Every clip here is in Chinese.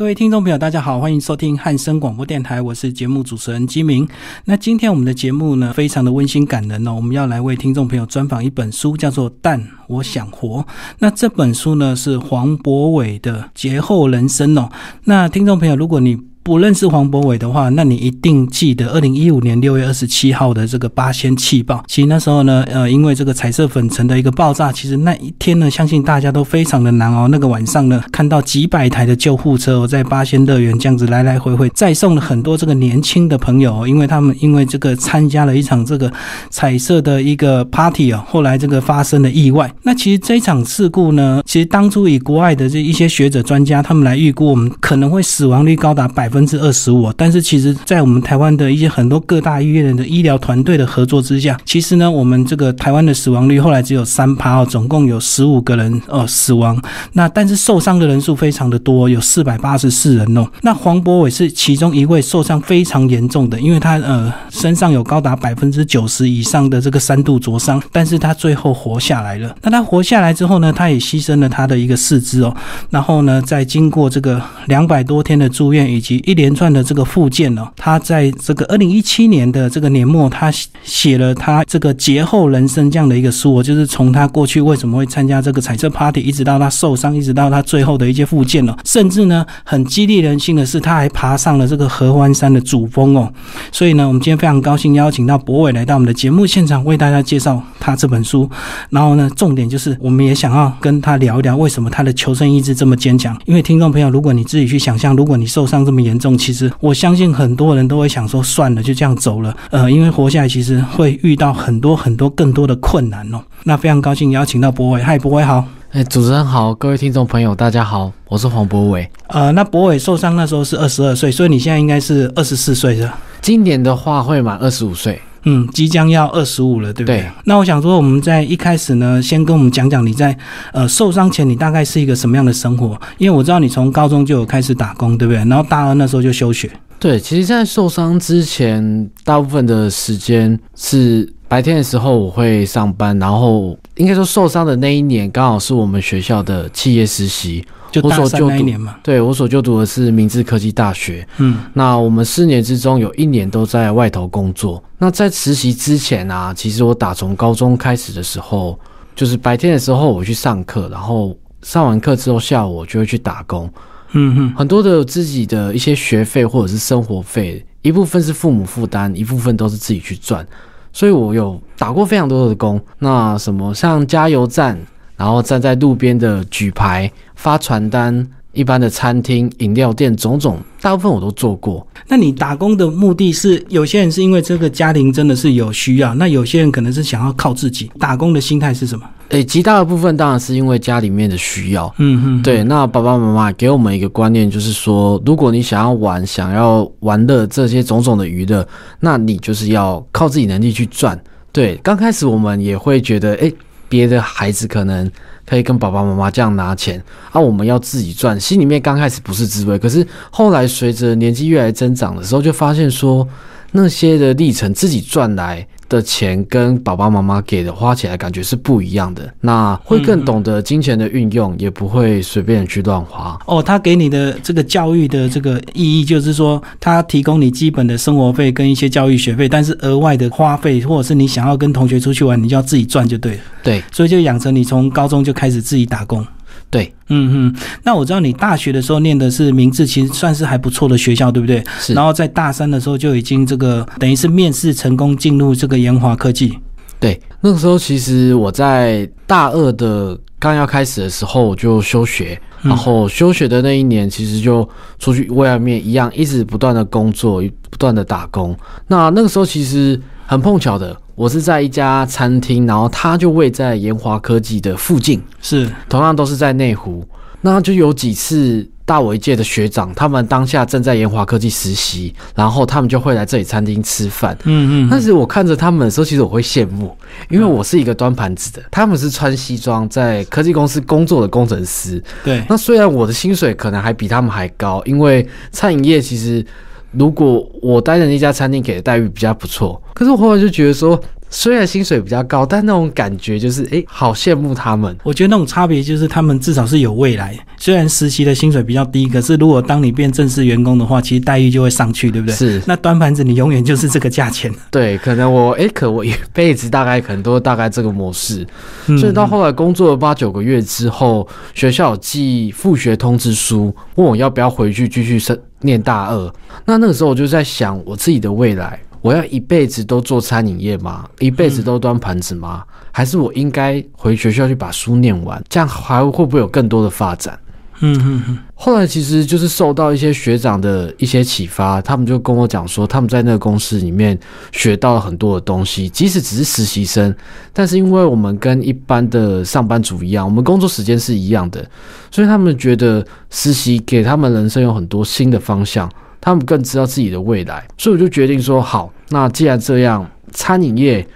各位听众朋友，大家好，欢迎收听汉声广播电台，我是节目主持人金明。那今天我们的节目呢，非常的温馨感人哦，我们要来为听众朋友专访一本书，叫做《但我想活》。那这本书呢，是黄博伟的《劫后人生》哦。那听众朋友，如果你不认识黄博伟的话，那你一定记得二零一五年六月二十七号的这个八仙气爆。其实那时候呢，呃，因为这个彩色粉尘的一个爆炸，其实那一天呢，相信大家都非常的难熬。那个晚上呢，看到几百台的救护车在八仙乐园这样子来来回回载送了很多这个年轻的朋友，因为他们因为这个参加了一场这个彩色的一个 party 哦，后来这个发生了意外。那其实这一场事故呢，其实当初以国外的这一些学者专家他们来预估，我们可能会死亡率高达百分。分之二十五，但是其实，在我们台湾的一些很多各大医院的医疗团队的合作之下，其实呢，我们这个台湾的死亡率后来只有三趴哦，总共有十五个人呃死亡。那但是受伤的人数非常的多，有四百八十四人哦。那黄博伟是其中一位受伤非常严重的，因为他呃身上有高达百分之九十以上的这个三度灼伤，但是他最后活下来了。那他活下来之后呢，他也牺牲了他的一个四肢哦。然后呢，在经过这个两百多天的住院以及一连串的这个附件呢，他在这个二零一七年的这个年末，他写了他这个劫后人生这样的一个书，就是从他过去为什么会参加这个彩色 party，一直到他受伤，一直到他最后的一些附件了，甚至呢，很激励人心的是，他还爬上了这个合欢山的主峰哦。所以呢，我们今天非常高兴邀请到博伟来到我们的节目现场，为大家介绍他这本书。然后呢，重点就是我们也想要跟他聊一聊，为什么他的求生意志这么坚强。因为听众朋友，如果你自己去想象，如果你受伤这么严重，其实我相信很多人都会想说，算了，就这样走了。呃，因为活下来其实会遇到很多很多更多的困难哦。那非常高兴邀请到博伟，嗨，博伟好。哎，主持人好，各位听众朋友大家好，我是黄博伟。呃，那博伟受伤那时候是二十二岁，所以你现在应该是二十四岁是吧？今年的话会满二十五岁。嗯，即将要二十五了，对不对？对。那我想说，我们在一开始呢，先跟我们讲讲你在呃受伤前，你大概是一个什么样的生活？因为我知道你从高中就有开始打工，对不对？然后大二那时候就休学。对，其实，在受伤之前，大部分的时间是白天的时候我会上班，然后应该说受伤的那一年刚好是我们学校的企业实习。就大三那一年嘛，对我所就读的是明治科技大学。嗯，那我们四年之中有一年都在外头工作。那在实习之前啊，其实我打从高中开始的时候，就是白天的时候我去上课，然后上完课之后下午我就会去打工。嗯哼，很多的自己的一些学费或者是生活费，一部分是父母负担，一部分都是自己去赚。所以我有打过非常多的工。那什么像加油站。然后站在路边的举牌、发传单，一般的餐厅、饮料店，种种，大部分我都做过。那你打工的目的是，有些人是因为这个家庭真的是有需要，那有些人可能是想要靠自己。打工的心态是什么？诶，极大的部分当然是因为家里面的需要。嗯哼，对。那爸爸妈妈给我们一个观念，就是说，如果你想要玩、想要玩乐这些种种的娱乐，那你就是要靠自己能力去赚。对，刚开始我们也会觉得，诶。别的孩子可能可以跟爸爸妈妈这样拿钱，啊，我们要自己赚，心里面刚开始不是滋味。可是后来随着年纪越来越增长的时候，就发现说那些的历程自己赚来。的钱跟爸爸妈妈给的花起来感觉是不一样的，那会更懂得金钱的运用，也不会随便去乱花。哦，他给你的这个教育的这个意义，就是说他提供你基本的生活费跟一些教育学费，但是额外的花费或者是你想要跟同学出去玩，你就要自己赚就对了。对，所以就养成你从高中就开始自己打工。对，嗯嗯，那我知道你大学的时候念的是明治，其实算是还不错的学校，对不对？是。然后在大三的时候就已经这个等于是面试成功进入这个研华科技。对，那个时候其实我在大二的刚要开始的时候就休学，然后休学的那一年其实就出去外面一样，一直不断的工作，不断的打工。那那个时候其实很碰巧的。我是在一家餐厅，然后他就位在研华科技的附近，是同样都是在内湖。那就有几次大我一届的学长，他们当下正在研华科技实习，然后他们就会来这里餐厅吃饭。嗯嗯。但是我看着他们的时候，其实我会羡慕，因为我是一个端盘子的，他们是穿西装在科技公司工作的工程师。对。那虽然我的薪水可能还比他们还高，因为餐饮业其实。如果我待的那家餐厅给的待遇比较不错，可是我后来就觉得说，虽然薪水比较高，但那种感觉就是，哎，好羡慕他们。我觉得那种差别就是他们至少是有未来。虽然实习的薪水比较低，可是如果当你变正式员工的话，其实待遇就会上去，对不对？是，那端盘子你永远就是这个价钱。对，可能我，哎，可我一辈子大概可能都大概这个模式。嗯所以到后来工作了八九个月之后，学校有寄复学通知书，问我要不要回去继续升念大二。那那个时候我就在想我自己的未来，我要一辈子都做餐饮业吗？一辈子都端盘子吗？还是我应该回学校去把书念完？这样还会不会有更多的发展？嗯嗯嗯，后来其实就是受到一些学长的一些启发，他们就跟我讲说，他们在那个公司里面学到了很多的东西，即使只是实习生，但是因为我们跟一般的上班族一样，我们工作时间是一样的，所以他们觉得实习给他们人生有很多新的方向，他们更知道自己的未来，所以我就决定说，好，那既然这样，餐饮业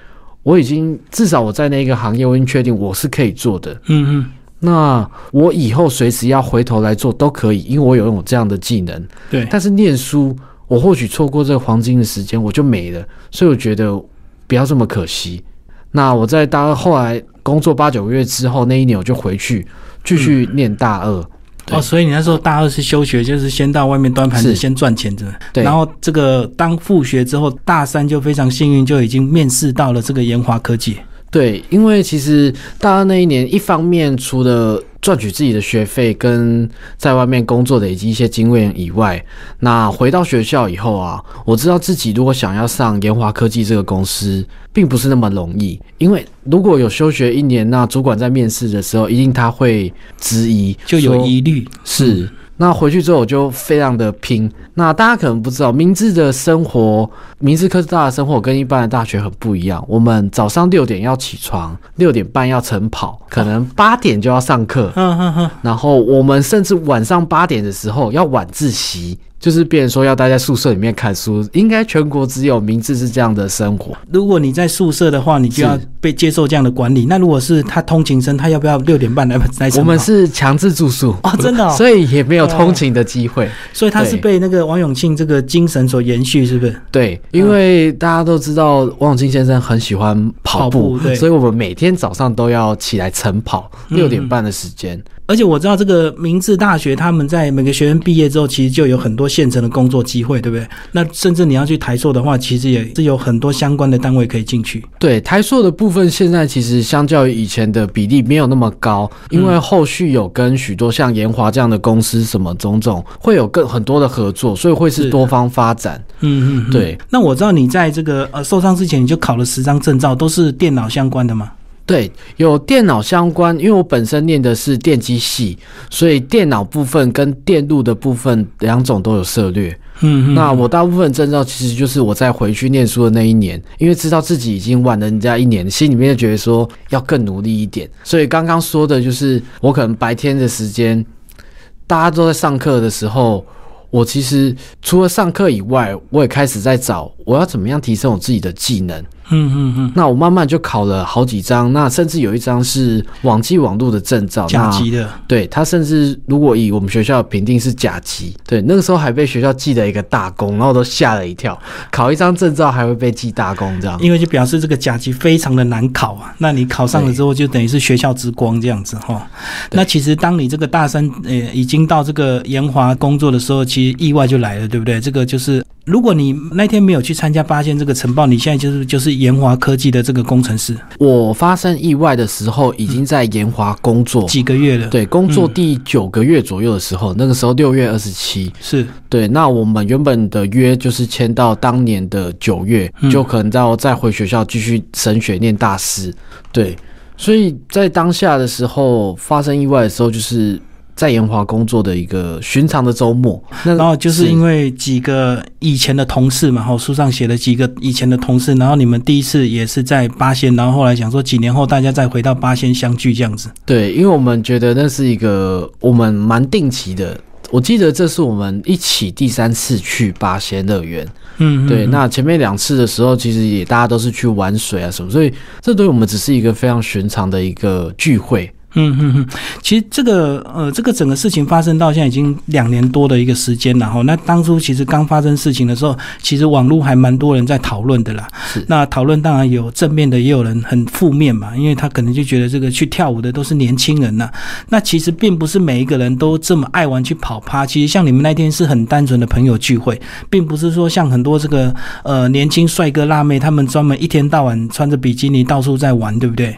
我已经至少我在那个行业，我已经确定我是可以做的，嗯嗯，那我以后随时要回头来做都可以，因为我有拥有这样的技能。对，但是念书，我或许错过这个黄金的时间，我就没了。所以我觉得不要这么可惜。那我在大二后来工作八九个月之后，那一年我就回去继续念大二。对哦，所以你那时候大二是休学，就是先到外面端盘子，先赚钱的。对然后这个当复学之后，大三就非常幸运，就已经面试到了这个研华科技。对，因为其实大二那一年，一方面除了赚取自己的学费跟在外面工作的以及一些经验以外，那回到学校以后啊，我知道自己如果想要上研华科技这个公司，并不是那么容易。因为如果有休学一年，那主管在面试的时候，一定他会质疑，就有疑虑，是。那回去之后我就非常的拼。那大家可能不知道，明治的生活，明治科技大的生活跟一般的大学很不一样。我们早上六点要起床，六点半要晨跑，可能八点就要上课，然后我们甚至晚上八点的时候要晚自习。就是别人说要待在宿舍里面看书，应该全国只有明治是这样的生活。如果你在宿舍的话，你就要被接受这样的管理。那如果是他通勤生，他要不要六点半来来？我们是强制住宿哦，真的、哦，所以也没有通勤的机会。所以他是被那个王永庆这个精神所延续，是不是？对，因为大家都知道王永庆先生很喜欢跑跑步，所以我们每天早上都要起来晨跑，嗯六点半的时间。而且我知道这个明治大学，他们在每个学生毕业之后，其实就有很多现成的工作机会，对不对？那甚至你要去台硕的话，其实也是有很多相关的单位可以进去。对台硕的部分，现在其实相较于以前的比例没有那么高，因为后续有跟许多像研华这样的公司什么种种，会有更很多的合作，所以会是是多方发展。嗯嗯，嗯对。那我知道你在这个呃受伤之前，你就考了十张证照，都是电脑相关的嘛？对，有电脑相关，因为我本身念的是电机系，所以电脑部分跟电路的部分两种都有涉略。嗯嗯。那我大部分证照其实就是我在回去念书的那一年，因为知道自己已经晚了人家一年，心里面就觉得说要更努力一点。所以刚刚说的就是我可能白天的时间，大家都在上课的时候，我其实除了上课以外，我也开始在找我要怎么样提升我自己的技能。嗯嗯嗯，那我慢慢就考了好几张，那甚至有一张是网际网络的证照，那甲级的。对他，甚至如果以我们学校的评定是甲级，对，那个时候还被学校记了一个大功，然后我都吓了一跳，考一张证照还会被记大功这样。因为就表示这个甲级非常的难考啊，那你考上了之后，就等于是学校之光这样子哈。那其实当你这个大三呃已经到这个研华工作的时候，其实意外就来了，对不对？这个就是如果你那天没有去参加八仙这个晨报，你现在就是就是研华科技的这个工程师，我发生意外的时候，已经在研华工作，几个月了，，对，工作第九个月左右的时候，那个时候六月二十七，是。对，那我们原本的约就是签到当年的九月，嗯。就可能到再回学校继续升学念大师。对，所以在当下的时候发生意外的时候，就是在研华工作的一个寻常的周末。那然后就是因为几个以前的同事嘛，后，书上写了几个以前的同事，然后你们第一次也是在八仙，然后后来想说几年后大家再回到八仙相聚这样子，对，因为我们觉得那是一个我们蛮定期的。我记得这是我们一起第三次去八仙乐园，嗯，对，嗯那前面两次的时候，其实也大家都是去玩水啊什么，所以这对我们只是一个非常寻常的一个聚会。嗯嗯嗯，其实这个呃，这个整个事情发生到现在已经两年多的一个时间了哈。那当初其实刚发生事情的时候，其实网络还蛮多人在讨论的啦。是那讨论当然有正面的，也有人很负面嘛，因为他可能就觉得这个去跳舞的都是年轻人呐、那其实并不是每一个人都这么爱玩去跑趴。其实像你们那天是很单纯的朋友聚会，并不是说像很多这个呃年轻帅哥辣妹，他们专门一天到晚穿着比基尼到处在玩，对不对？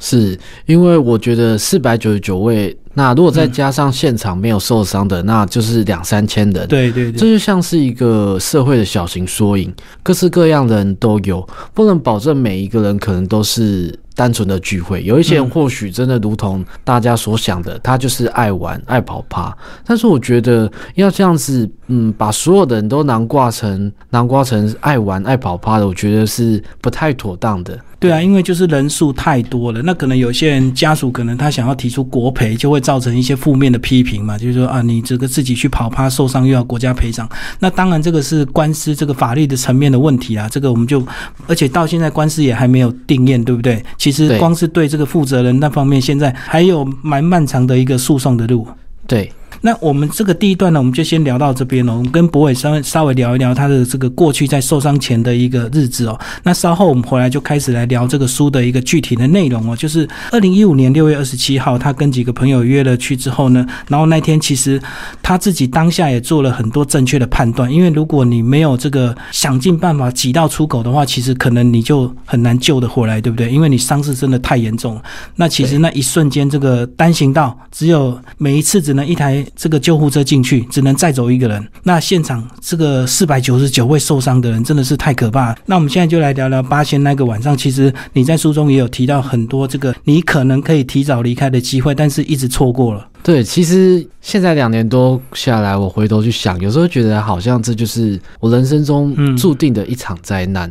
是因为我觉得四百九十九位，那如果再加上现场没有受伤的，那就是两三千人。对对对，这就像是一个社会的小型缩影，各式各样的人都有，不能保证每一个人可能都是单纯的聚会。有一些人嗯或许真的如同大家所想的，他就是爱玩、爱跑趴。但是我觉得要这样子，嗯，把所有的人都囊挂成囊挂成爱玩、爱跑趴的，我觉得是不太妥当的。对啊，因为就是人数太多了，那可能有些人家属可能他想要提出国赔，就会造成一些负面的批评嘛，就是说啊，你这个自己去跑趴受伤又要国家赔偿，那当然这个是官司这个法律的层面的问题啊，这个我们就，而且到现在官司也还没有定验，对不对？其实光是对这个负责人那方面，现在还有蛮漫长的一个诉讼的路。对，那我们这个第一段呢，我们就先聊到这边了。我们跟博伟稍微稍微聊一聊他的这个过去在受伤前的一个日子哦。那稍后我们回来就开始来聊这个书的一个具体的内容哦。就是二零一五年六月二十七号，他跟几个朋友约了去之后呢，然后那天其实他自己当下也做了很多正确的判断，因为如果你没有这个想尽办法挤到出口的话，其实可能你就很难救得回来，对不对？因为你伤势真的太严重了。那其实那一瞬间，这个单行道只有每一次只能一台这个救护车进去，只能载走一个人。那现场这个四百九十九位受伤的人真的是太可怕了。那我们现在就来聊聊八仙那个晚上。其实你在书中也有提到很多这个你可能可以提早离开的机会，但是一直错过了。对，其实现在两年多下来，我回头去想，有时候觉得好像这就是我人生中嗯注定的一场灾难。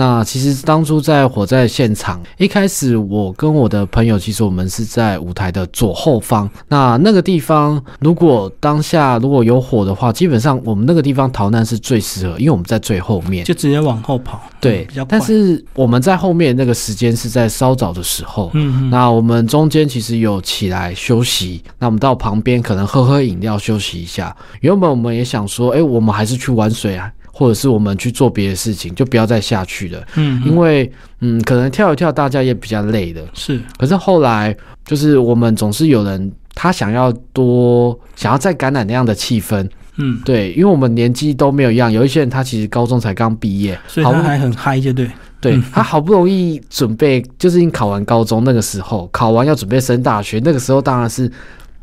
那其实当初在火灾现场，一开始我跟我的朋友，其实我们是在舞台的左后方。那那个地方，如果当下如果有火的话，基本上我们那个地方逃难是最适合，因为我们在最后面。就直接往后跑，对嗯比较，快。但是我们在后面那个时间是在稍早的时候，嗯嗯，那我们中间其实有起来休息，那我们到旁边可能喝喝饮料休息一下。原本我们也想说，哎、我们还是去玩水啊，或者是我们去做别的事情，就不要再下去了，嗯，因为嗯，可能跳一跳大家也比较累的。是。可是后来就是我们总是有人他想要多想要再感染那样的气氛，嗯，对，因为我们年纪都没有一样，有一些人他其实高中才刚毕业，所以他还很嗨，就对。对嗯。他好不容易准备，就是已经考完高中那个时候，考完要准备升大学，那个时候当然是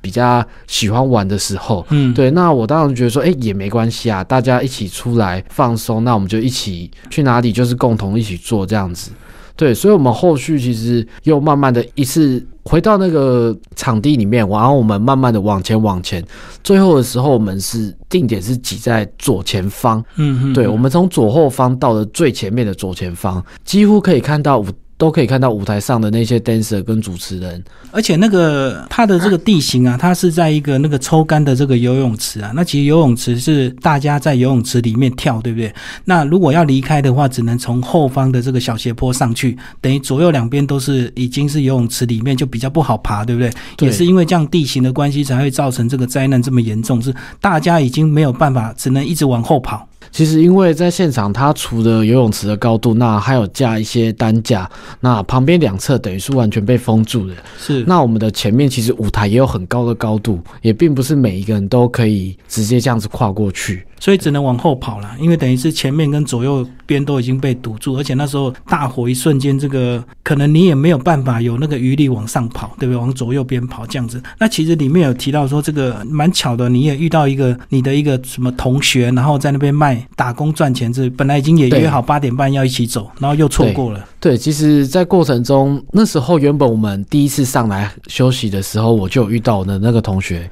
比较喜欢玩的时候。嗯，对，那我当然觉得说，哎、也没关系啊，大家一起出来放松，那我们就一起去哪里，就是共同一起做这样子。对，所以我们后续其实又慢慢的一次回到那个场地里面，然后我们慢慢的往前往前，最后的时候我们是定点是挤在左前方，嗯嗯，对，嗯我们从左后方到了最前面的左前方，几乎可以看到舞，都可以看到舞台上的那些 dancer 跟主持人。而且那个它的这个地形啊，它是在一个那个抽干的这个游泳池啊。那其实游泳池是大家在游泳池里面跳，对不对？那如果要离开的话，只能从后方的这个小斜坡上去，等于左右两边都是已经是游泳池里面，就比较不好爬，对不对？对也是因为这样地形的关系，才会造成这个灾难这么严重，是大家已经没有办法，只能一直往后跑。其实因为在现场，它除了游泳池的高度，那还有架一些担架，那旁边两侧等于是完全被封住的。是，那我们的前面其实舞台也有很高的高度，也并不是每一个人都可以直接这样子跨过去。所以只能往后跑了，因为等于是前面跟左右边都已经被堵住，而且那时候大火一瞬间，这个可能你也没有办法有那个余力往上跑，对不对？往左右边跑这样子。那其实里面有提到说，这个蛮巧的，你也遇到一个你的一个什么同学，然后在那边卖打工赚钱，这本来已经也约好八点半要一起走，然后又错过了。对，其实，在过程中，那时候原本我们第一次上来休息的时候，我就有遇到我的那个同学，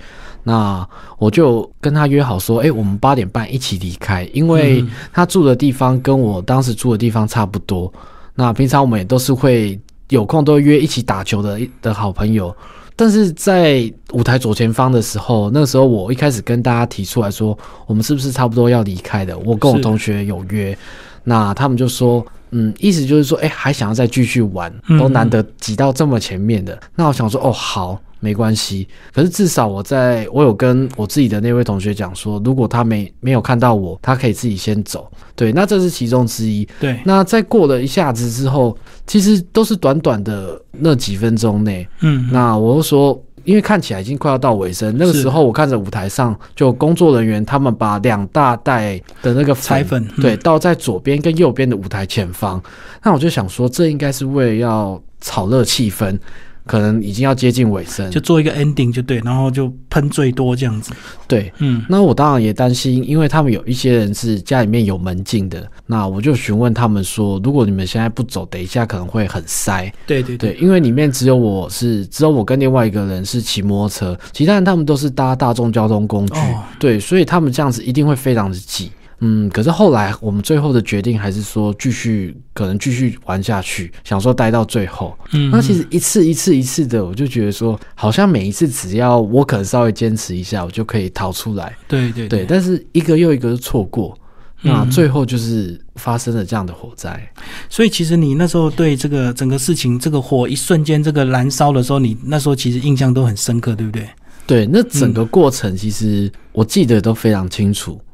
那我就跟他约好说，哎、我们八点半一起离开，因为嗯他住的地方跟我当时住的地方差不多。那平常我们也都是会有空都约一起打球的的好朋友。但是在舞台左前方的时候，那个时候我一开始跟大家提出来说，我们是不是差不多要离开的？我跟我同学有约，那他们就说，嗯，意思就是说，哎，还想要再继续玩，嗯都难得挤到这么前面的。那我想说，哦，好，没关系。可是至少我在我有跟我自己的那位同学讲说，如果他没没有看到我，他可以自己先走。对，那这是其中之一。对，那在过了一下子之后，其实都是短短的那几分钟内。嗯，那我就说，因为看起来已经快要到尾声，那个时候我看着舞台上就工作人员他们把两大袋的那个彩粉嗯对，倒在左边跟右边的舞台前方。那我就想说，这应该是为了要炒热气氛，可能已经要接近尾声。就做一个 ending 就对，然后就喷最多这样子。对，嗯，那我当然也担心，因为他们有一些人是家里面有门禁的，那我就询问他们说，如果你们现在不走，等一下可能会很塞。对对对，因为里面只有我是，只有我跟另外一个人是骑摩托车，其他人他们都是搭大众交通工具。哦对，所以他们这样子一定会非常的挤。嗯，可是后来我们最后的决定还是说继续，可能继续玩下去，想说待到最后。嗯，那其实一次一次一次的，我就觉得说，好像每一次只要我可能稍微坚持一下，我就可以逃出来。对对对，但是一个又一个都错过，那嗯最后就是发生了这样的火灾。所以其实你那时候对这个整个事情，这个火一瞬间这个燃烧的时候，你那时候其实印象都很深刻，对不对？对，那整个过程其实我记得都非常清楚。嗯，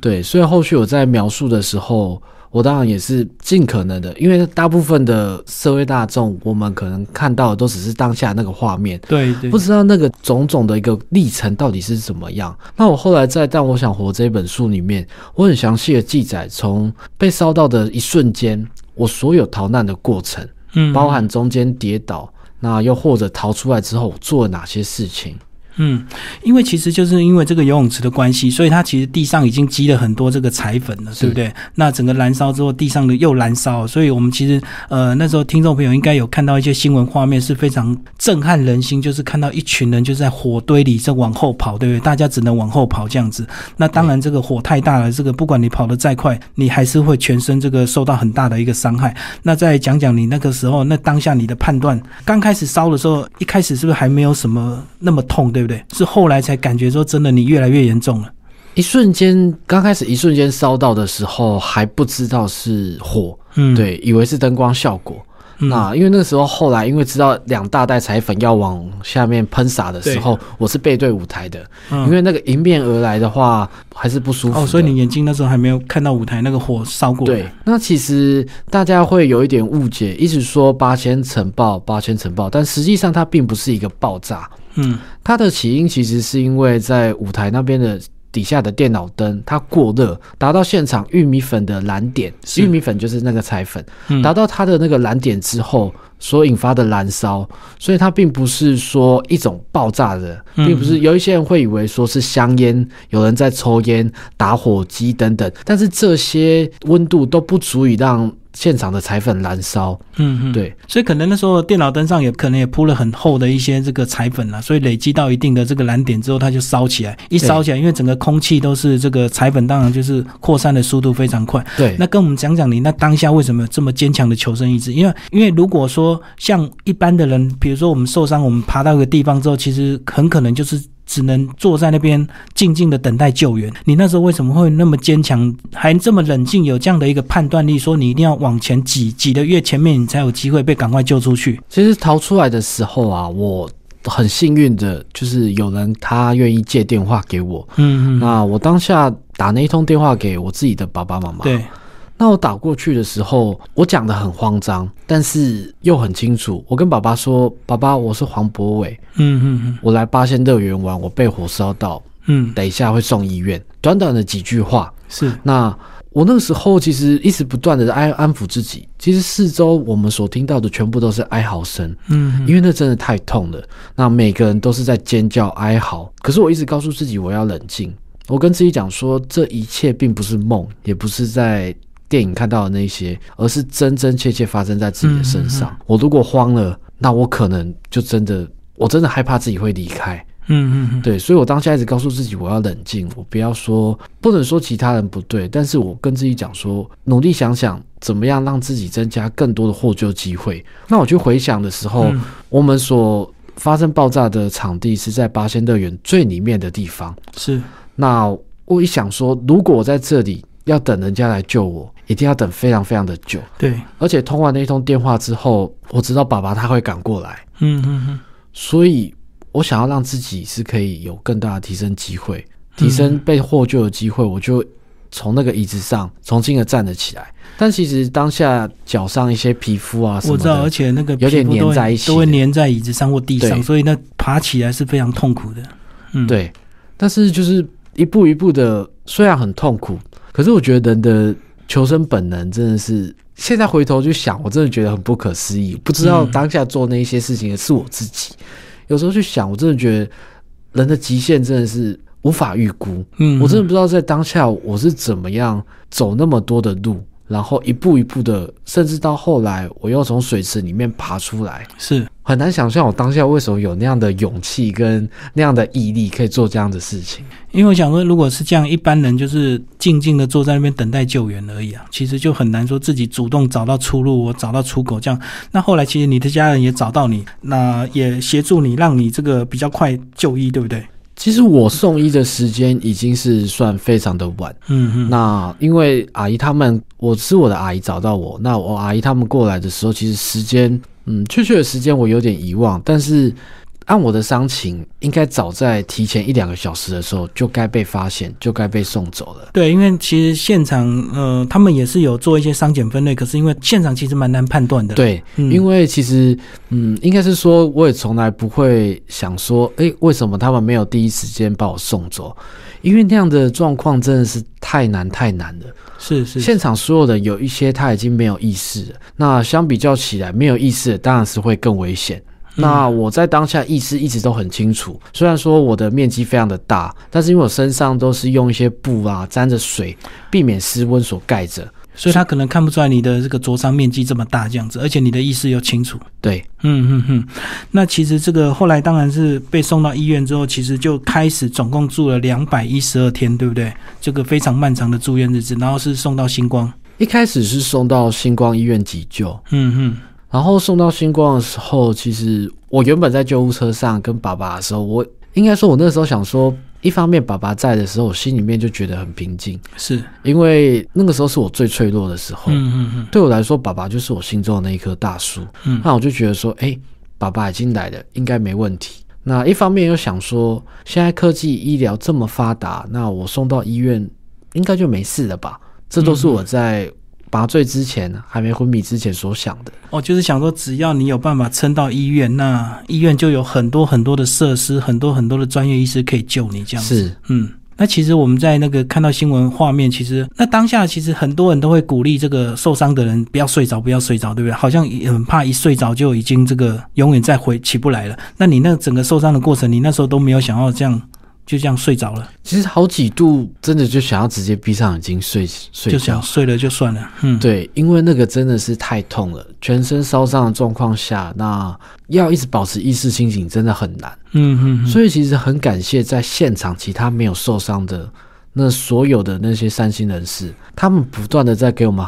对，所以后续我在描述的时候，我当然也是尽可能的，因为大部分的社会大众，我们可能看到的都只是当下那个画面，对对不，知道那个种种的一个历程到底是怎么样。那我后来在《但我想活》这本书里面，我很详细的记载从被烧到的一瞬间，我所有逃难的过程，嗯，包含中间跌倒，那又或者逃出来之后做了哪些事情。嗯，因为其实就是因为这个游泳池的关系，所以它其实地上已经积了很多这个彩粉了，对不对？那整个燃烧之后，地上的又燃烧，所以我们其实呃那时候听众朋友应该有看到一些新闻画面是非常震撼人心，就是看到一群人就在火堆里在往后跑，对不对？大家只能往后跑这样子。那当然这个火太大了，这个不管你跑得再快，你还是会全身这个受到很大的一个伤害。那再讲讲你那个时候，那当下你的判断，刚开始烧的时候，一开始是不是还没有什么那么痛，对不对？是后来才感觉说真的你越来越严重了。一瞬间，刚开始一瞬间烧到的时候还不知道是火，嗯，对，以为是灯光效果。嗯那因为那个时候后来因为知道两大袋彩粉要往下面喷洒的时候，我是背对舞台的，嗯因为那个迎面而来的话还是不舒服哦，所以你眼睛那时候还没有看到舞台那个火烧过。对，那其实大家会有一点误解，一直说八千层爆，八千层爆，但实际上它并不是一个爆炸，嗯。它的起因其实是因为在舞台那边的底下的电脑灯它过热，达到现场玉米粉的燃点，玉米粉就是那个彩粉，嗯。达到它的那个燃点之后。所引发的燃烧，所以它并不是说一种爆炸的，嗯。并不是有一些人会以为说是香烟，有人在抽烟、打火机等等，但是这些温度都不足以让现场的彩粉燃烧。嗯嗯，对，所以可能那时候电脑灯上也可能也铺了很厚的一些这个彩粉了，所以累积到一定的这个燃点之后，它就烧起来。一烧起来，因为整个空气都是这个彩粉，当然就是扩散的速度非常快。对，那跟我们讲讲你那当下为什么有这么坚强的求生意志？因为因为如果说像一般的人，比如说我们受伤，我们爬到一个地方之后，其实很可能就是只能坐在那边静静的等待救援。你那时候为什么会那么坚强，还这么冷静，有这样的一个判断力，说你一定要往前挤，挤得越前面，你才有机会被赶快救出去？其实逃出来的时候啊，我很幸运的，就是有人他愿意借电话给我。嗯嗯，那我当下打那一通电话给我自己的爸爸妈妈。对，那我打过去的时候，我讲的很慌张，但是又很清楚。我跟爸爸说：“爸爸，我是黄博伟，嗯嗯嗯我来八仙乐园玩，我被火烧到，嗯，等一下会送医院。”短短的几句话，是，那我那个时候其实一直不断的安安抚自己。其实四周我们所听到的全部都是哀嚎声，嗯因为那真的太痛了。那每个人都是在尖叫哀嚎，可是我一直告诉自己我要冷静。我跟自己讲说，这一切并不是梦，也不是在电影看到的那些，而是真真切切发生在自己的身上。我如果慌了，那我可能就真的，我真的害怕自己会离开。嗯嗯嗯，对，所以我当下一直告诉自己，我要冷静，我不要说，不能说其他人不对，但是我跟自己讲说，努力想想怎么样让自己增加更多的获救机会。那我去回想的时候，嗯我们所发生爆炸的场地是在八仙乐园最里面的地方。是，那我一想说，如果我在这里要等人家来救我，一定要等非常非常的久。对，而且通完那一通电话之后，我知道爸爸他会赶过来，嗯嗯嗯，所以我想要让自己是可以有更大的提升机会，提升被获救的机会，我就从那个椅子上重新的站了起来。但其实当下脚上一些皮肤啊什么我知道，而，且那个有点粘在一起。都会粘在椅子上或地上，所以那爬起来是非常痛苦的。嗯，，对，但是就是一步一步的，虽然很痛苦，可是我觉得人的求生本能真的是，现在回头去想，我真的觉得很不可思议。不知道嗯当下做那一些事情的是我自己，有时候去想，我真的觉得人的极限真的是无法预估。嗯，我真的不知道在当下我是怎么样走那么多的路，然后一步一步的，甚至到后来我又从水池里面爬出来，是很难想象我当下为什么有那样的勇气跟那样的毅力，可以做这样的事情。因为我想说，如果是这样，一般人就是静静的坐在那边等待救援而已啊，其实就很难说自己主动找到出路，我找到出口这样。那后来其实你的家人也找到你，那也协助你，让你这个比较快就医，对不对？其实我送医的时间已经是算非常的晚。嗯嗯，那因为阿姨他们，我是我的阿姨找到我，那我阿姨他们过来的时候，其实时间，嗯，确切的时间我有点遗忘，但是按我的伤情，应该早在提前一两个小时的时候就该被发现，就该被送走了。对，因为其实现场呃，他们也是有做一些伤检分类，可是因为现场其实蛮难判断的。，对，嗯因为其实，嗯，应该是说，我也从来不会想说，诶，为什么他们没有第一时间把我送走？因为那样的状况真的是太难太难了。是是，现场所有的有一些他已经没有意识了，那相比较起来，没有意识的当然是会更危险。那我在当下意识一直都很清楚，虽然说我的面积非常的大，但是因为我身上都是用一些布啊沾着水，避免失温所盖着。所以他可能看不出来你的这个灼伤面积这么大这样子，而且你的意识又清楚。对，嗯嗯嗯，那其实这个后来当然是被送到医院之后，其实就开始总共住了两百一十二天，对不对？这个非常漫长的住院日子，然后是送到星光。一开始是送到星光医院急救，嗯嗯，然后送到星光的时候，其实我原本在救护车上跟爸爸的时候，我应该说，我那时候想说，一方面爸爸在的时候，我心里面就觉得很平静，是，因为那个时候是我最脆弱的时候。嗯嗯嗯对我来说，爸爸就是我心中的那一棵大树。嗯那我就觉得说，哎、爸爸已经来了，应该没问题。那一方面又想说，现在科技医疗这么发达，那我送到医院应该就没事了吧？这都是我在麻醉之前还没昏迷之前所想的。哦就是想说，只要你有办法撑到医院，那医院就有很多很多的设施，很多很多的专业医师可以救你这样子。是，嗯，那其实我们在那个看到新闻画面，其实那当下其实很多人都会鼓励这个受伤的人不要睡着，不要睡着，对不对？好像很怕一睡着就已经这个永远再回起不来了。那你那整个受伤的过程，你那时候都没有想要这样就这样睡着了，其实好几度真的就想要直接闭上眼睛睡睡就觉想。睡了就算了。嗯，，对，因为那个真的是太痛了，全身烧伤的状况下，那要一直保持意识清醒真的很难。嗯嗯嗯，所以其实很感谢在现场其他没有受伤的那所有的那些善心人士，他们不断的在给我们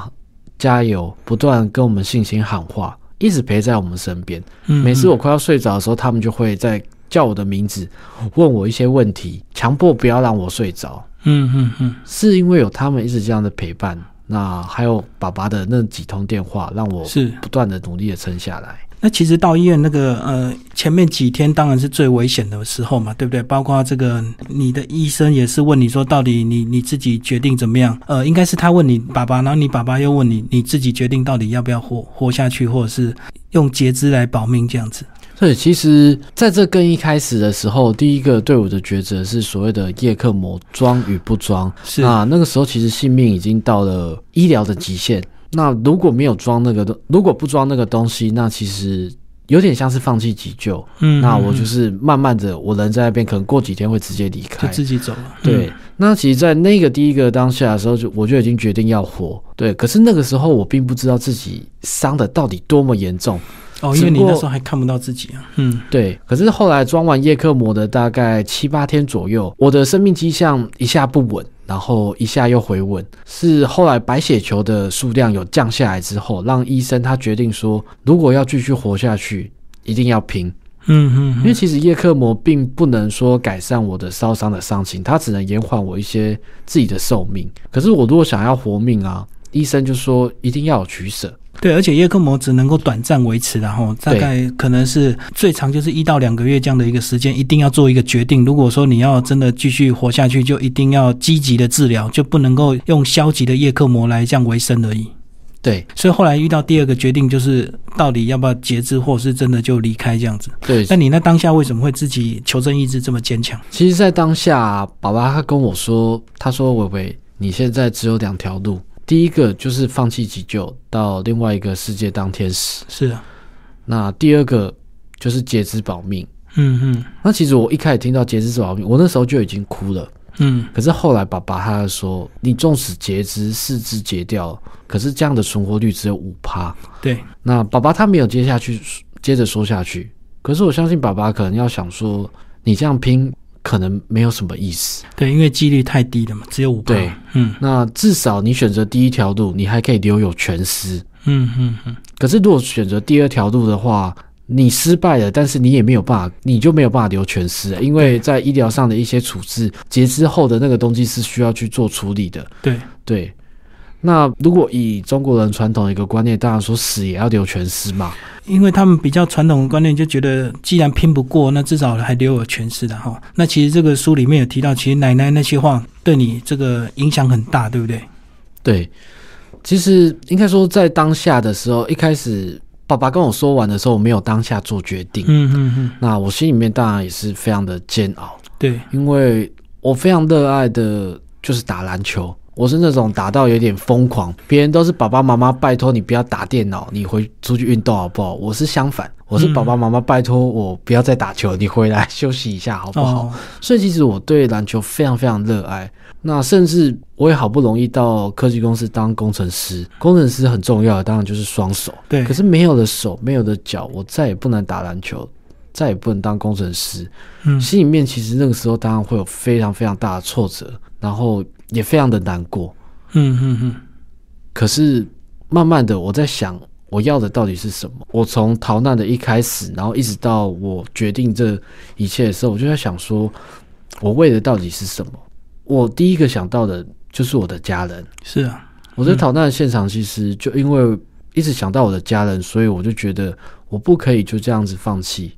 加油，不断跟我们信心喊话，一直陪在我们身边。嗯每次我快要睡着的时候，他们就会在叫我的名字，问我一些问题，强迫不要让我睡着。嗯嗯嗯，是因为有他们一直这样的陪伴，那还有爸爸的那几通电话，让我是。不断的努力的撑下来。那其实到医院那个呃前面几天当然是最危险的时候嘛，对不对？包括这个你的医生也是问你说，到底你你自己决定怎么样？呃，应该是他问你爸爸，然后你爸爸又问你，你自己决定到底要不要活活下去，或者是用截肢来保命这样子。对，其实在这更一开始的时候，第一个队伍的抉择是所谓的叶克膜装与不装。是啊那个时候其实性命已经到了医疗的极限。那如果没有装那个东，如果不装那个东西，那其实有点像是放弃急救。嗯，那我就嗯是慢慢的，我人在那边，可能过几天会直接离开就。自己走了。对嗯，，那其实，在那个第一个当下的时候，就我就已经决定要活。对，可是那个时候我并不知道自己伤的到底多么严重。哦，因为你那时候还看不到自己啊。嗯对，可是后来装完叶克膜的大概七八天左右，我的生命迹象一下不稳，然后一下又回稳。是后来白血球的数量有降下来之后，让医生他决定说，如果要继续活下去，一定要拼。嗯嗯，因为其实叶克膜并不能说改善我的烧伤的伤情，它只能延缓我一些自己的寿命。可是我如果想要活命啊，医生就说一定要有取舍。对，而且叶克膜只能够短暂维持，然后大概可能是最长就是一到两个月这样的一个时间，一定要做一个决定。如果说你要真的继续活下去，就一定要积极的治疗，就不能够用消极的叶克膜来这样维生而已。对，所以后来遇到第二个决定，就是到底要不要截肢，或是真的就离开这样子。对，那你那当下为什么会自己求生意志这么坚强？其实，在当下，爸爸他跟我说，他说：“伟伟，你现在只有两条路。”第一个就是放弃急救，到另外一个世界当天使。是啊，那第二个就是截肢保命。嗯嗯。那其实我一开始听到截肢保命，我那时候就已经哭了。嗯。可是后来爸爸他说，你纵使截肢，四肢截掉，可是这样的存活率只有五趴。对。那爸爸他没有接下去，接着说下去。可是我相信爸爸可能要想说，你这样拼。可能没有什么意思，对，因为几率太低了嘛，只有五对，嗯，那至少你选择第一条路，你还可以留有全尸，嗯嗯嗯。可是如果选择第二条路的话，你失败了，但是你也没有办法，你就没有办法留全尸，因为在医疗上的一些处置，截肢后的那个东西是需要去做处理的，对。对。那如果以中国人传统的一个观念，当然说死也要留全尸嘛。因为他们比较传统的观念，就觉得既然拼不过，那至少还留有全尸的哈。那其实这个书里面有提到，其实奶奶那些话对你这个影响很大，对不对？对，其实应该说在当下的时候，一开始爸爸跟我说完的时候，我没有当下做决定。嗯嗯嗯。那我心里面当然也是非常的煎熬。对，因为我非常热爱的就是打篮球。我是那种打到有点疯狂，别人都是爸爸妈妈拜托你不要打电脑，你回出去运动好不好？我是相反，我是爸爸妈妈拜托我不要再打球，你回来休息一下好不好？所以其实我对篮球非常非常热爱。那甚至我也好不容易到科技公司当工程师，工程师很重要当然就是双手，对。可是没有了手，没有了脚，我再也不能打篮球，再也不能当工程师。嗯，心里面其实那个时候当然会有非常非常大的挫折，然后。也非常的难过，嗯嗯嗯。可是慢慢的，我在想，我要的到底是什么？我从逃难的一开始，然后一直到我决定这一切的时候，我就在想，说我为的到底是什么？我第一个想到的就是我的家人。是啊，我在逃难的现场，其实就因为一直想到我的家人，所以我就觉得我不可以就这样子放弃，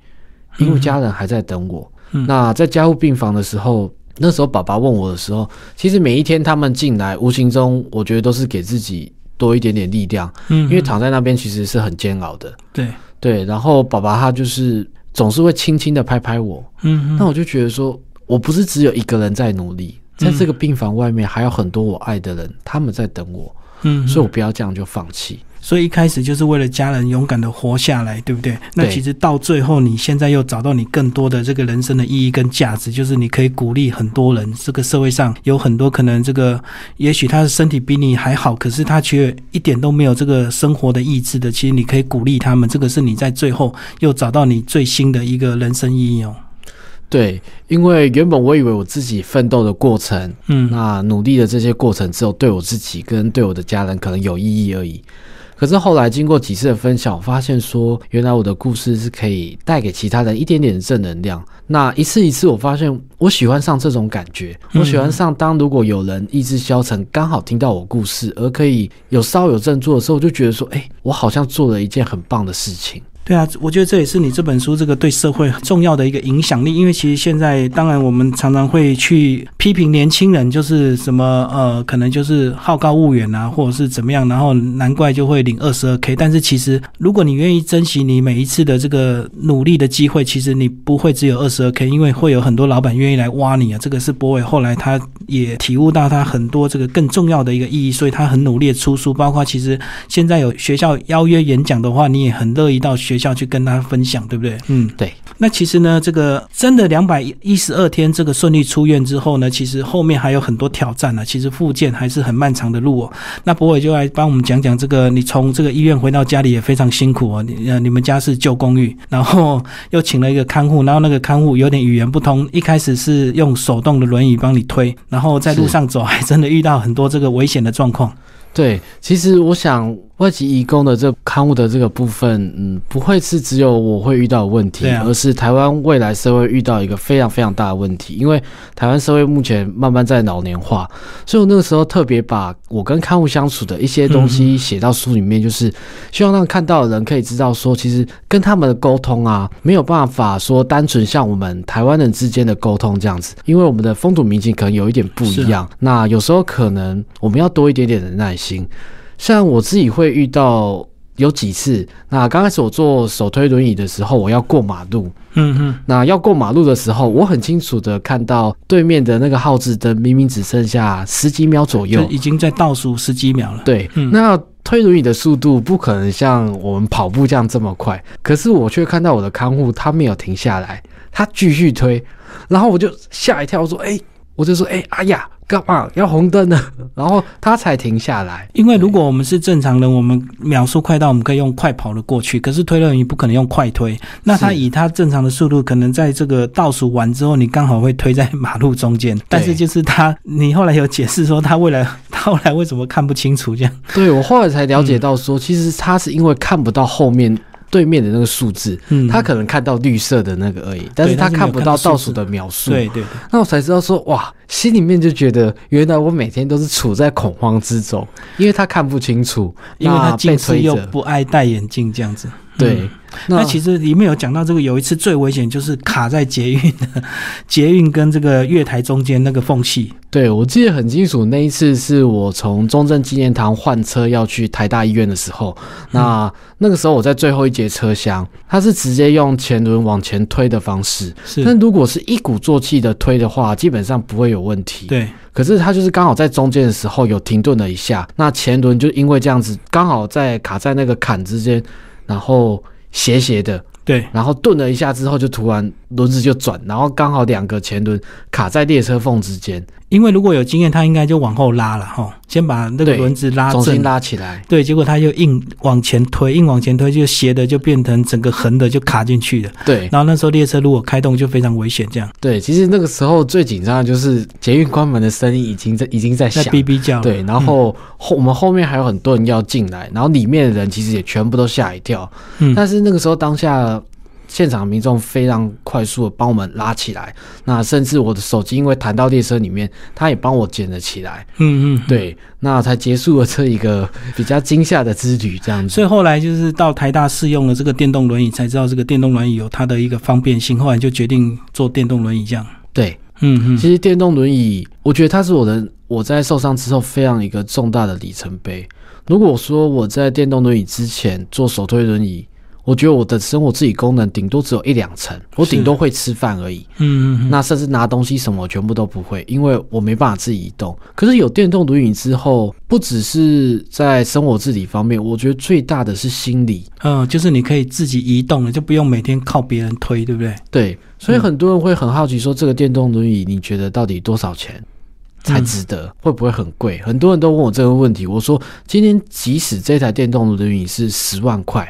因为家人还在等我。那在加护病房的时候。那时候爸爸问我的时候，其实每一天他们进来，无形中我觉得都是给自己多一点点力量。嗯，因为躺在那边其实是很煎熬的。对对，然后爸爸他就是总是会轻轻的拍拍我。嗯，那我就觉得说，我不是只有一个人在努力，在这个病房外面还有很多我爱的人，他们在等我。嗯，所以我不要这样就放弃。所以一开始就是为了家人勇敢的活下来，对不对？那其实到最后，你现在又找到你更多的这个人生的意义跟价值，就是你可以鼓励很多人。这个社会上有很多可能，这个也许他的身体比你还好，可是他却一点都没有这个生活的意志的。其实你可以鼓励他们，这个是你在最后又找到你最新的一个人生意义哦。对，因为原本我以为我自己奋斗的过程，嗯，那努力的这些过程，只有对我自己跟对我的家人可能有意义而已。可是后来经过几次的分享，我发现说，原来我的故事是可以带给其他人一点点的正能量。那一次一次，我发现我喜欢上这种感觉，我喜欢上当如果有人意志消沉，刚好听到我故事，而可以有稍有振作的时候，我就觉得说，哎，我好像做了一件很棒的事情。对啊，我觉得这也是你这本书这个对社会很重要的一个影响力。因为其实现在，当然我们常常会去批评年轻人，就是什么呃，可能就是好高骛远啊，或者是怎么样，然后难怪就会领二十二 k。但是其实，如果你愿意珍惜你每一次的这个努力的机会，其实你不会只有二十二 k，因为会有很多老板愿意来挖你啊。这个是博伟后来他也体悟到他很多这个更重要的一个意义，所以他很努力的出书。包括其实现在有学校邀约演讲的话，你也很乐意到学。校去跟他分享，对不对？嗯，对。那其实呢，这个真的两百一十二天这个顺利出院之后呢，其实后面还有很多挑战呢。其实复健还是很漫长的路哦。那博伟就来帮我们讲讲这个，你从这个医院回到家里也非常辛苦哦。你呃，你们家是旧公寓，然后又请了一个看护，然后那个看护有点语言不通，一开始是用手动的轮椅帮你推，然后在路上走还真的遇到很多这个危险的状况。对，其实我想外籍移工的这刊物的这个部分，嗯，不会是只有我会遇到的问题，啊。而是台湾未来社会遇到一个非常非常大的问题，因为台湾社会目前慢慢在老年化，所以我那个时候特别把我跟刊物相处的一些东西写到书里面，就是希望让看到的人可以知道说，其实跟他们的沟通啊，没有办法说单纯像我们台湾人之间的沟通这样子，因为我们的风土民情可能有一点不一样，那有时候可能我们要多一点点的耐心。像我自己会遇到有几次，那刚开始我坐手推轮椅的时候，我要过马路，嗯嗯，那要过马路的时候，我很清楚的看到对面的那个号志灯明明只剩下十几秒左右，已经在倒数十几秒了。对，嗯。那推轮椅的速度不可能像我们跑步这样这么快，可是我却看到我的看护他没有停下来，他继续推，然后我就吓一跳，我说：“哎、我就说，哎、哎呀，干嘛要红灯呢？” 然后他才停下来。因为如果我们是正常人，我们秒速快到我们可以用快跑的过去，可是推轮椅不可能用快推。那他以他正常的速度，可能在这个倒数完之后，你刚好会推在马路中间。但是就是他，你后来有解释说他未来 他后来为什么看不清楚这样？对我后来才了解到嗯说，其实他是因为看不到后面对面的那个数字，嗯，他可能看到绿色的那个而已，但是他看不到倒数的描述。对对对，那我才知道说，哇，心里面就觉得，原来我每天都是处在恐慌之中，因为他看不清楚，因为他近视又。不爱戴眼镜这样子。对嗯，那其实里面有讲到这个，有一次最危险就是卡在捷运的捷运跟这个月台中间那个缝隙。对我记得很清楚，那一次是我从中正纪念堂换车要去台大医院的时候，那那个时候我在最后一节车厢，它是直接用前轮往前推的方式，是，但如果是一鼓作气的推的话，基本上不会有问题。对，可是它就是刚好在中间的时候有停顿了一下，那前轮就因为这样子刚好在卡在那个坎之间，然后斜斜的，对，然后顿了一下之后就突然轮子就转，然后刚好两个前轮卡在列车缝之间，因为如果有经验，他应该就往后拉了哈，先把那个对轮子拉重新正。拉起来。对，结果他就硬往前推，硬往前推，就斜的就变成整个横的就卡进去了。对然后那时候列车如果开动就非常危险，这样对，其实那个时候最紧张的就是捷运关门的声音已经在已经在在响。哔哔叫了。对，然后后我们后面还有很多人要进来，然后里面的人其实也全部都吓一跳。嗯，但是那个时候当下现场民众非常快速的帮我们拉起来，那甚至我的手机因为弹到列车里面，他也帮我捡了起来，嗯嗯，对，那才结束了这一个比较惊吓的之旅，这样子。所以后来就是到台大试用了这个电动轮椅，才知道这个电动轮椅有它的一个方便性，后来就决定做电动轮椅这样。对，嗯嗯，其实电动轮椅，我觉得它是我的我在受伤之后非常一个重大的里程碑。如果说我在电动轮椅之前做手推轮椅，我觉得我的生活自理功能顶多只有一两层，我顶多会吃饭而已。嗯嗯嗯，那甚至拿东西什么我全部都不会，因为我没办法自己移动。可是有电动轮椅之后，不只是在生活自理方面，我觉得最大的是心理。嗯，就是你可以自己移动了，就不用每天靠别人推，对不对？对，所以嗯很多人会很好奇说，这个电动轮椅你觉得到底多少钱才值得？会不会很贵？很多人都问我这个问题。我说，今天即使这台电动轮椅是十万块。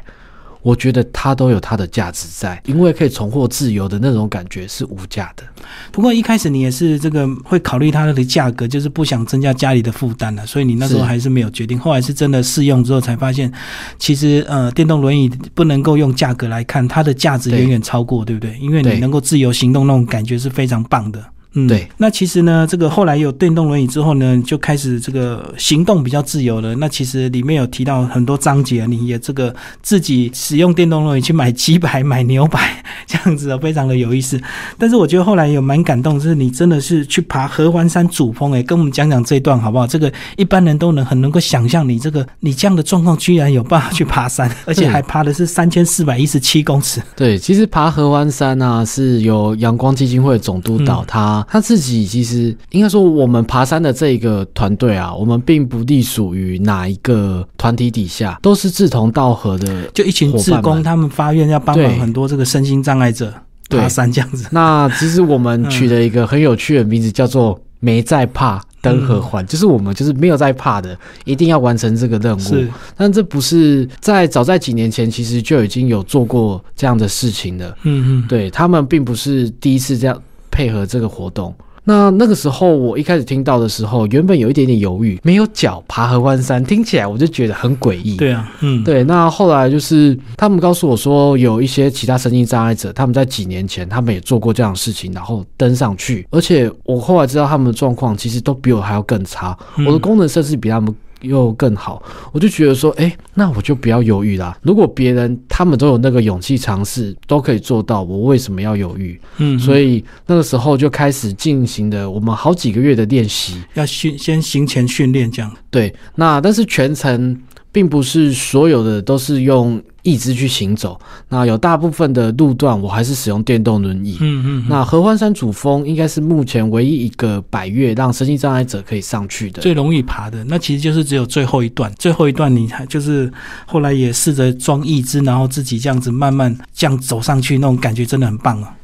我觉得它都有它的价值在，因为可以重获自由的那种感觉是无价的。不过一开始你也是这个会考虑它的价格，就是不想增加家里的负担了，所以你那时候还是没有决定。后来是真的试用之后才发现，其实呃电动轮椅不能够用价格来看，它的价值远远超过，对不对？因为你能够自由行动那种感觉是非常棒的。嗯，对。那其实呢，这个后来有电动轮椅之后呢，就开始这个行动比较自由了。那其实里面有提到很多章节，你也这个自己使用电动轮椅去买鸡排、买牛排这样子哦，非常的有意思。但是我觉得后来有蛮感动，就是你真的是去爬合欢山主峰，诶，跟我们讲讲这一段好不好？这个一般人都能很能够想象，你这个你这样的状况居然有办法去爬山，而且还爬的是三千四百一十七公尺。对，其实爬合欢山啊，是由阳光基金会总督导嗯他、自己其实应该说，我们爬山的这一个团队啊，我们并不隶属于哪一个团体底下，都是志同道合的。就一群志工，他们发愿要帮忙很多这个身心障碍者对爬山这样子。那其实我们取了一个很有趣的名字，叫做“没在怕登合欢”，就是我们就是没有在怕的，一定要完成这个任务。是，但这不是在早在几年前，其实就已经有做过这样的事情了。嗯嗯，对他们并不是第一次这样配合这个活动。那那个时候我一开始听到的时候，原本有一点点犹豫，没有脚爬合欢山，听起来我就觉得很诡异。对啊，嗯，对，那后来就是他们告诉我说，有一些其他身心障碍者，他们在几年前他们也做过这样的事情，然后登上去，而且我后来知道他们的状况其实都比我还要更差，嗯我的功能甚至比他们。又更好，我就觉得说，哎，那我就不要犹豫啦。如果别人他们都有那个勇气尝试，都可以做到，我为什么要犹豫？嗯，所以那个时候就开始进行的我们好几个月的练习。要训先行前训练这样。对，那但是全程并不是所有的都是用义肢去行走，那有大部分的路段我还是使用电动轮椅。嗯嗯，那合欢山主峰应该是目前唯一一个百越让身心障碍者可以上去的。最容易爬的，那其实就是只有最后一段，最后一段你还就是后来也试着装义肢，然后自己这样子慢慢这样走上去，那种感觉真的很棒啊。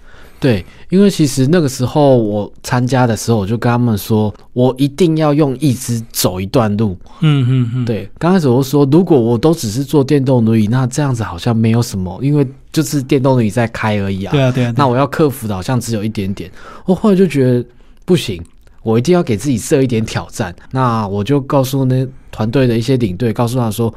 对，因为其实那个时候我参加的时候，我就跟他们说，我一定要用一只走一段路。嗯嗯嗯，对，刚开始我就说，如果我都只是坐电动轮椅，那这样子好像没有什么，因为就是电动轮椅在开而已啊对啊，对啊那我要克服的好像只有一点点。我后来就觉得不行，我一定要给自己设一点挑战。那我就告诉那团队的一些领队，告诉他说，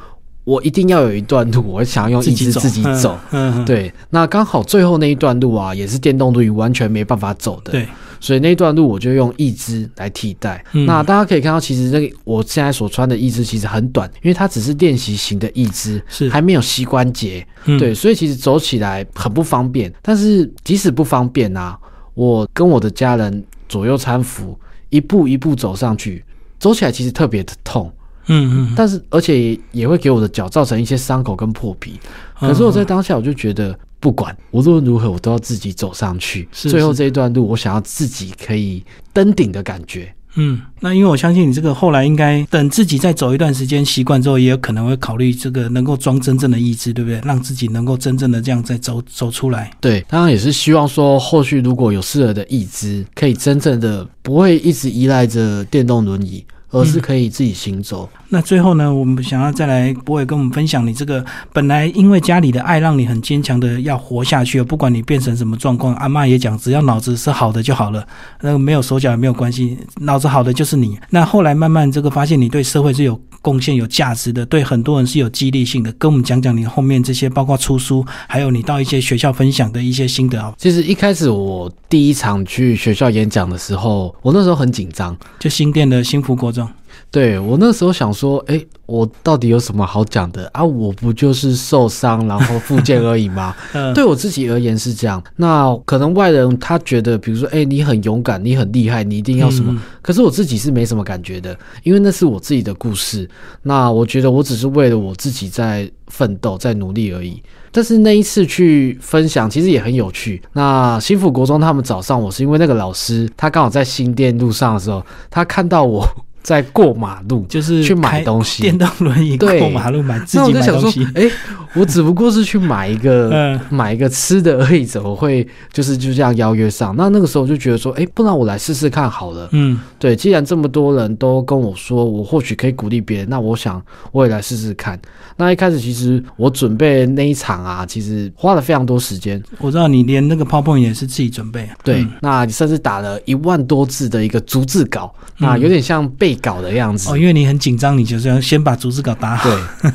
我一定要有一段路，我想要用意志自己走。嗯嗯，对，那刚好最后那一段路啊，也是电动轮椅完全没办法走的。对，所以那一段路我就用义肢来替代。嗯那大家可以看到，其实那个我现在所穿的义肢其实很短，因为它只是练习型的义肢，是还没有膝关节。嗯对，所以其实走起来很不方便。但是即使不方便啊，我跟我的家人左右搀扶，一步一步走上去，走起来其实特别的痛。嗯嗯，但是而且也也会给我的脚造成一些伤口跟破皮。嗯可是我在当下我就觉得，不管无论如何，我都要自己走上去。是最后这一段路，我想要自己可以登顶的感觉。嗯，那因为我相信你这个后来应该等自己再走一段时间习惯之后，也有可能会考虑这个能够装真正的意志，对不对？让自己能够真正的这样再走走出来。对，当然也是希望说，后续如果有适合的义肢，可以真正的不会一直依赖着电动轮椅，而是可以自己行走。那最后呢，我们想要再来博伟跟我们分享你这个本来因为家里的爱让你很坚强的要活下去，不管你变成什么状况，阿妈也讲，只要脑子是好的就好了，那个没有手脚也没有关系，脑子好的就是你。那后来慢慢这个发现你对社会是有贡献、有价值的，对很多人是有激励性的，跟我们讲讲你后面这些，包括出书，还有你到一些学校分享的一些心得啊，其实一开始我第一场去学校演讲的时候，我那时候很紧张。就新店的新福国中，对我那时候想说，哎，我到底有什么好讲的啊？我不就是受伤然后复健而已吗？嗯，对我自己而言是这样。那可能外人他觉得，比如说，哎，你很勇敢，你很厉害，你一定要什么？嗯可是我自己是没什么感觉的，因为那是我自己的故事。那我觉得我只是为了我自己在奋斗，在努力而已。但是那一次去分享，其实也很有趣。那新福国中他们早上，我是因为那个老师，他刚好在新店路上的时候，他看到我在过马路，就是去买东西电动轮椅对过马路买自己就想说买东西，，哎、我只不过是去买一个、嗯买一个吃的而已，怎么会就是就这样邀约上？那那个时候我就觉得说，哎、不然我来试试看好了。嗯对，既然这么多人都跟我说，我或许可以鼓励别人，那我想我也来试试看。那一开始其实我准备那一场啊，其实花了非常多时间。我知道你连那个 PowerPoint 也是自己准备啊，对，嗯那甚至打了一万多字的一个逐字稿，那嗯有点像背稿的样子。哦，因为你很紧张，你就是要先把逐字稿打好。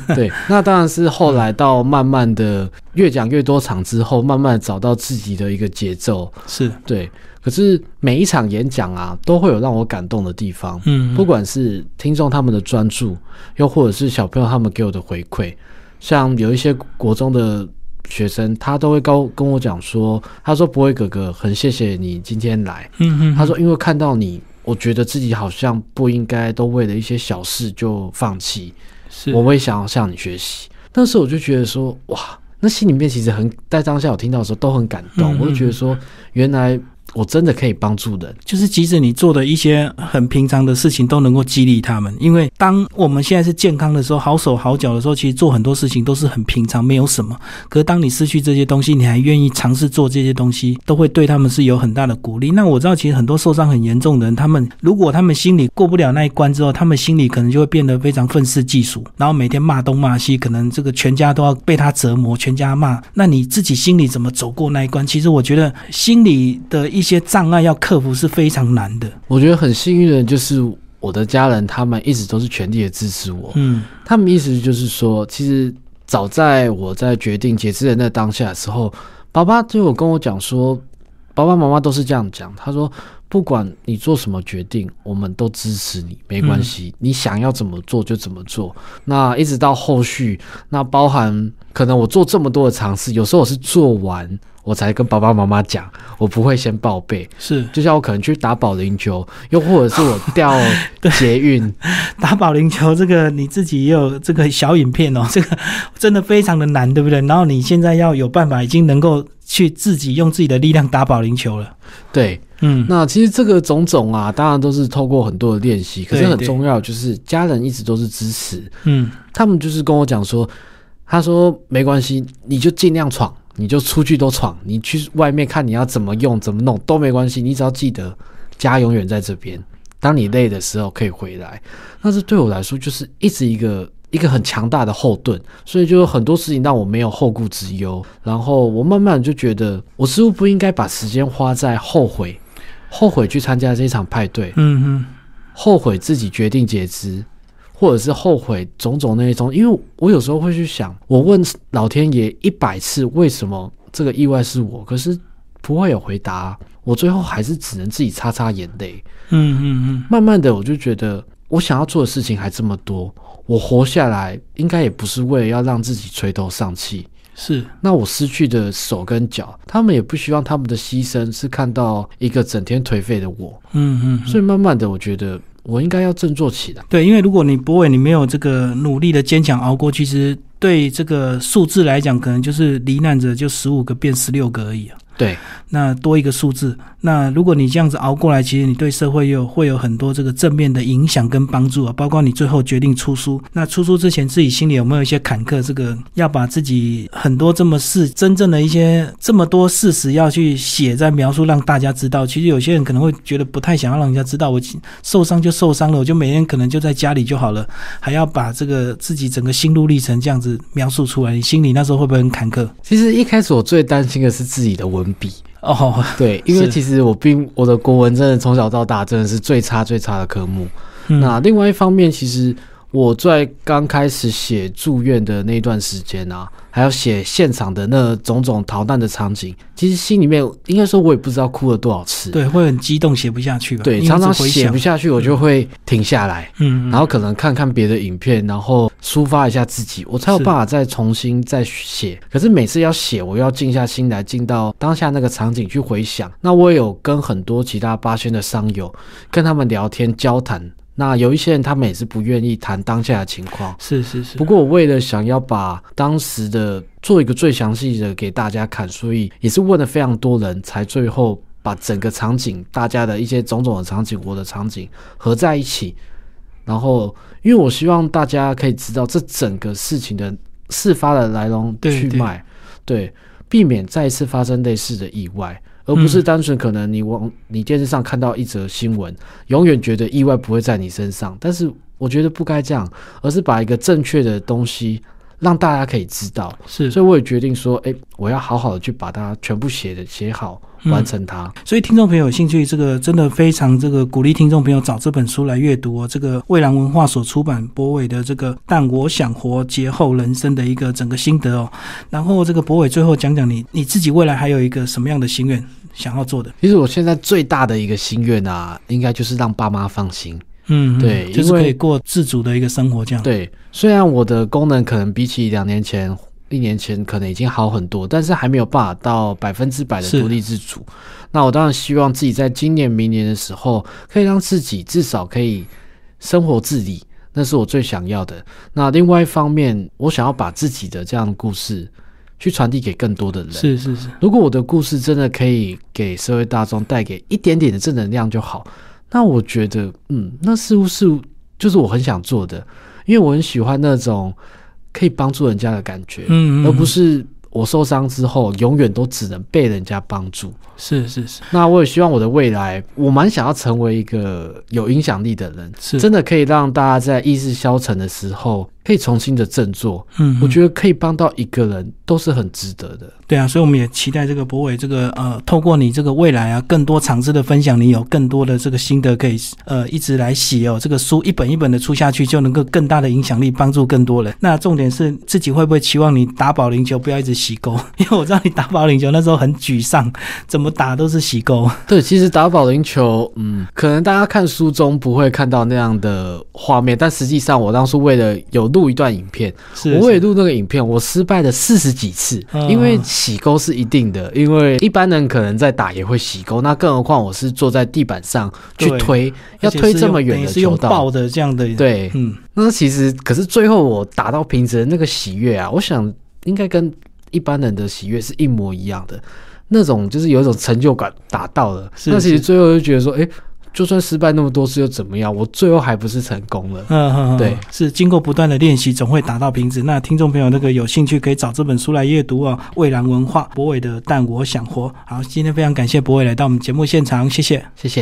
对 对，那当然是后来到慢慢的越讲越多场之后，慢慢找到自己的一个节奏。是，对，可是每一场演讲啊，都会有让我感动的地方，嗯，不管是听众他们的专注，又或者是小朋友他们给我的回馈，像有一些国中的。学生他都会高跟我讲说，他说：“博伟哥哥，很谢谢你今天来。嗯哼，他说：“因为看到你，我觉得自己好像不应该都为了一些小事就放弃。是，我会想要向你学习。那时候我就觉得说，哇，那心里面其实很在当下我听到的时候都很感动，嗯我就觉得说，原来我真的可以帮助人。就是即使你做的一些很平常的事情，都能够激励他们。因为当我们现在是健康的时候，好手好脚的时候，其实做很多事情都是很平常，没有什么。可是当你失去这些东西，你还愿意尝试做这些东西，都会对他们是有很大的鼓励。那我知道，其实很多受伤很严重的人，他们如果他们心里过不了那一关之后，他们心里可能就会变得非常愤世嫉俗，然后每天骂东骂西，可能这个全家都要被他折磨，全家骂。那你自己心里怎么走过那一关？其实我觉得心里的一些障碍要克服是非常难的。我觉得很幸运的就是我的家人，他们一直都是全力的支持我。嗯他们意思就是说，其实早在我在决定截肢的那当下的时候，爸爸就有跟我讲说，爸爸妈妈都是这样讲，他说。不管你做什么决定，我们都支持你，没关系。你想要怎么做就怎么做。那一直到后续，那包含可能我做这么多的尝试，有时候我是做完我才跟爸爸妈妈讲，我不会先报备。是，就像我可能去打保龄球，又或者是我掉捷运 打保龄球，这个你自己也有这个小影片哦，这个真的非常的难，对不对？然后你现在要有办法，已经能够去自己用自己的力量打保龄球了。对。嗯，那其实这个种种啊，当然都是透过很多的练习，可是很重要就是家人一直都是支持。嗯，他们就是跟我讲说，他说没关系，你就尽量闯，你就出去都闯，你去外面看你要怎么用怎么弄都没关系，你只要记得家永远在这边。当你累的时候可以回来。那这对我来说就是一直一个一个很强大的后盾，所以就很多事情让我没有后顾之忧。然后我慢慢就觉得，我似乎不应该把时间花在后悔。后悔去参加这场派对，嗯哼，后悔自己决定截肢，或者是后悔种种那一种。因为我有时候会去想，我问老天爷一百次为什么这个意外是我，可是不会有回答，我最后还是只能自己擦擦眼泪。嗯嗯嗯，慢慢的我就觉得，我想要做的事情还这么多，我活下来应该也不是为了要让自己垂头丧气。是，那我失去的手跟脚，他们也不希望他们的牺牲是看到一个整天颓废的我。嗯嗯，所以慢慢的，我觉得我应该要振作起来。对，因为如果你不会，你没有这个努力的坚强熬过去，其实对这个数字来讲，可能就是罹难者就十五个变十六个而已啊。对，那多一个数字。那如果你这样子熬过来，其实你对社会又会有很多这个正面的影响跟帮助啊。包括你最后决定出书，那出书之前自己心里有没有一些坎坷？这个要把自己很多这么事真正的一些这么多事实要去写在描述，让大家知道。其实有些人可能会觉得不太想要让人家知道，我受伤就受伤了，我就每天可能就在家里就好了，还要把这个自己整个心路历程这样子描述出来。你心里那时候会不会很坎坷？其实一开始我最担心的是自己的文笔。哦，对，因为其实我并我的国文真的从小到大真的是最差最差的科目。那另外一方面，其实我在刚开始写住院的那段时间啊。还要写现场的那种种逃难的场景，其实心里面应该说，我也不知道哭了多少次。对，会很激动，写不下去吧？对，常常写不下去，我就会停下来，嗯，然后可能看看别的影片，然后抒发一下自己，我才有办法再重新再写。可是每次要写，我要静下心来，进到当下那个场景去回想。那我也有跟很多其他八仙的商友，跟他们聊天交谈。那有一些人，他们也是不愿意谈当下的情况，是是是。不过我为了想要把当时的做一个最详细的给大家看，所以也是问了非常多人才最后把整个场景、大家的一些种种的场景、我的场景合在一起。然后，因为我希望大家可以知道这整个事情的事发的来龙去脉，对，避免再次发生类似的意外。而不是单纯可能你往你电视上看到一则新闻，永远觉得意外不会在你身上，但是我觉得不该这样，而是把一个正确的东西让大家可以知道。是，所以我也决定说，哎，我要好好的去把它全部写的写好。完成它，所以听众朋友有兴趣，这个真的非常这个鼓励听众朋友找这本书来阅读哦。这个蔚蓝文化所出版博伟的这个《但我想活劫后人生》的一个整个心得哦。然后这个博伟最后讲讲你你自己未来还有一个什么样的心愿想要做的？其实我现在最大的一个心愿啊，应该就是让爸妈放心。嗯，对，就是可以过自主的一个生活这样。对，虽然我的功能可能比起两年前。一年前可能已经好很多，但是还没有办法到百分之百的独立自主。那我当然希望自己在今年、明年的时候，可以让自己至少可以生活自理，那是我最想要的。那另外一方面，我想要把自己的这样的故事去传递给更多的人。是是是，如果我的故事真的可以给社会大众带给一点点的正能量就好。那我觉得，嗯，那似乎是就是我很想做的，因为我很喜欢那种。可以帮助人家的感觉，嗯，而不是我受伤之后永远都只能被人家帮助。是是是。那我也希望我的未来，我蛮想要成为一个有影响力的人，是真的可以让大家在意识消沉的时候，可以重新的振作，嗯，我觉得可以帮到一个人都是很值得的。对啊，所以我们也期待这个博伟这个呃，透过你这个未来啊，更多尝试的分享，你有更多的这个心得可以呃一直来写哦。这个书一本一本的出下去，就能够更大的影响力，帮助更多人。那重点是自己会不会期望你打保龄球不要一直洗钩？因 为我知道你打保龄球那时候很沮丧，怎么打都是洗钩。对，其实打保龄球，嗯，可能大家看书中不会看到那样的画面，但实际上我当初为了有录一段影片，是我也录那个影片，我失败了四十几次，嗯因为洗钩是一定的，因为一般人可能在打也会洗钩，那更何况我是坐在地板上去推，要推这么远的球道。抱，的这样的，，对，嗯，那其实可是最后我打到瓶子的那个喜悦啊，我想应该跟一般人的喜悦是一模一样的，那种就是有一种成就感达到了。是那其实最后就觉得说，哎、就算失败那么多次又怎么样？我最后还不是成功了。嗯对，是经过不断的练习，总会达到瓶子。那听众朋友那个有兴趣可以找这本书来阅读哦，蔚蓝文化博伟的《但我想活》。好，今天非常感谢博伟来到我们节目现场，谢谢。谢谢。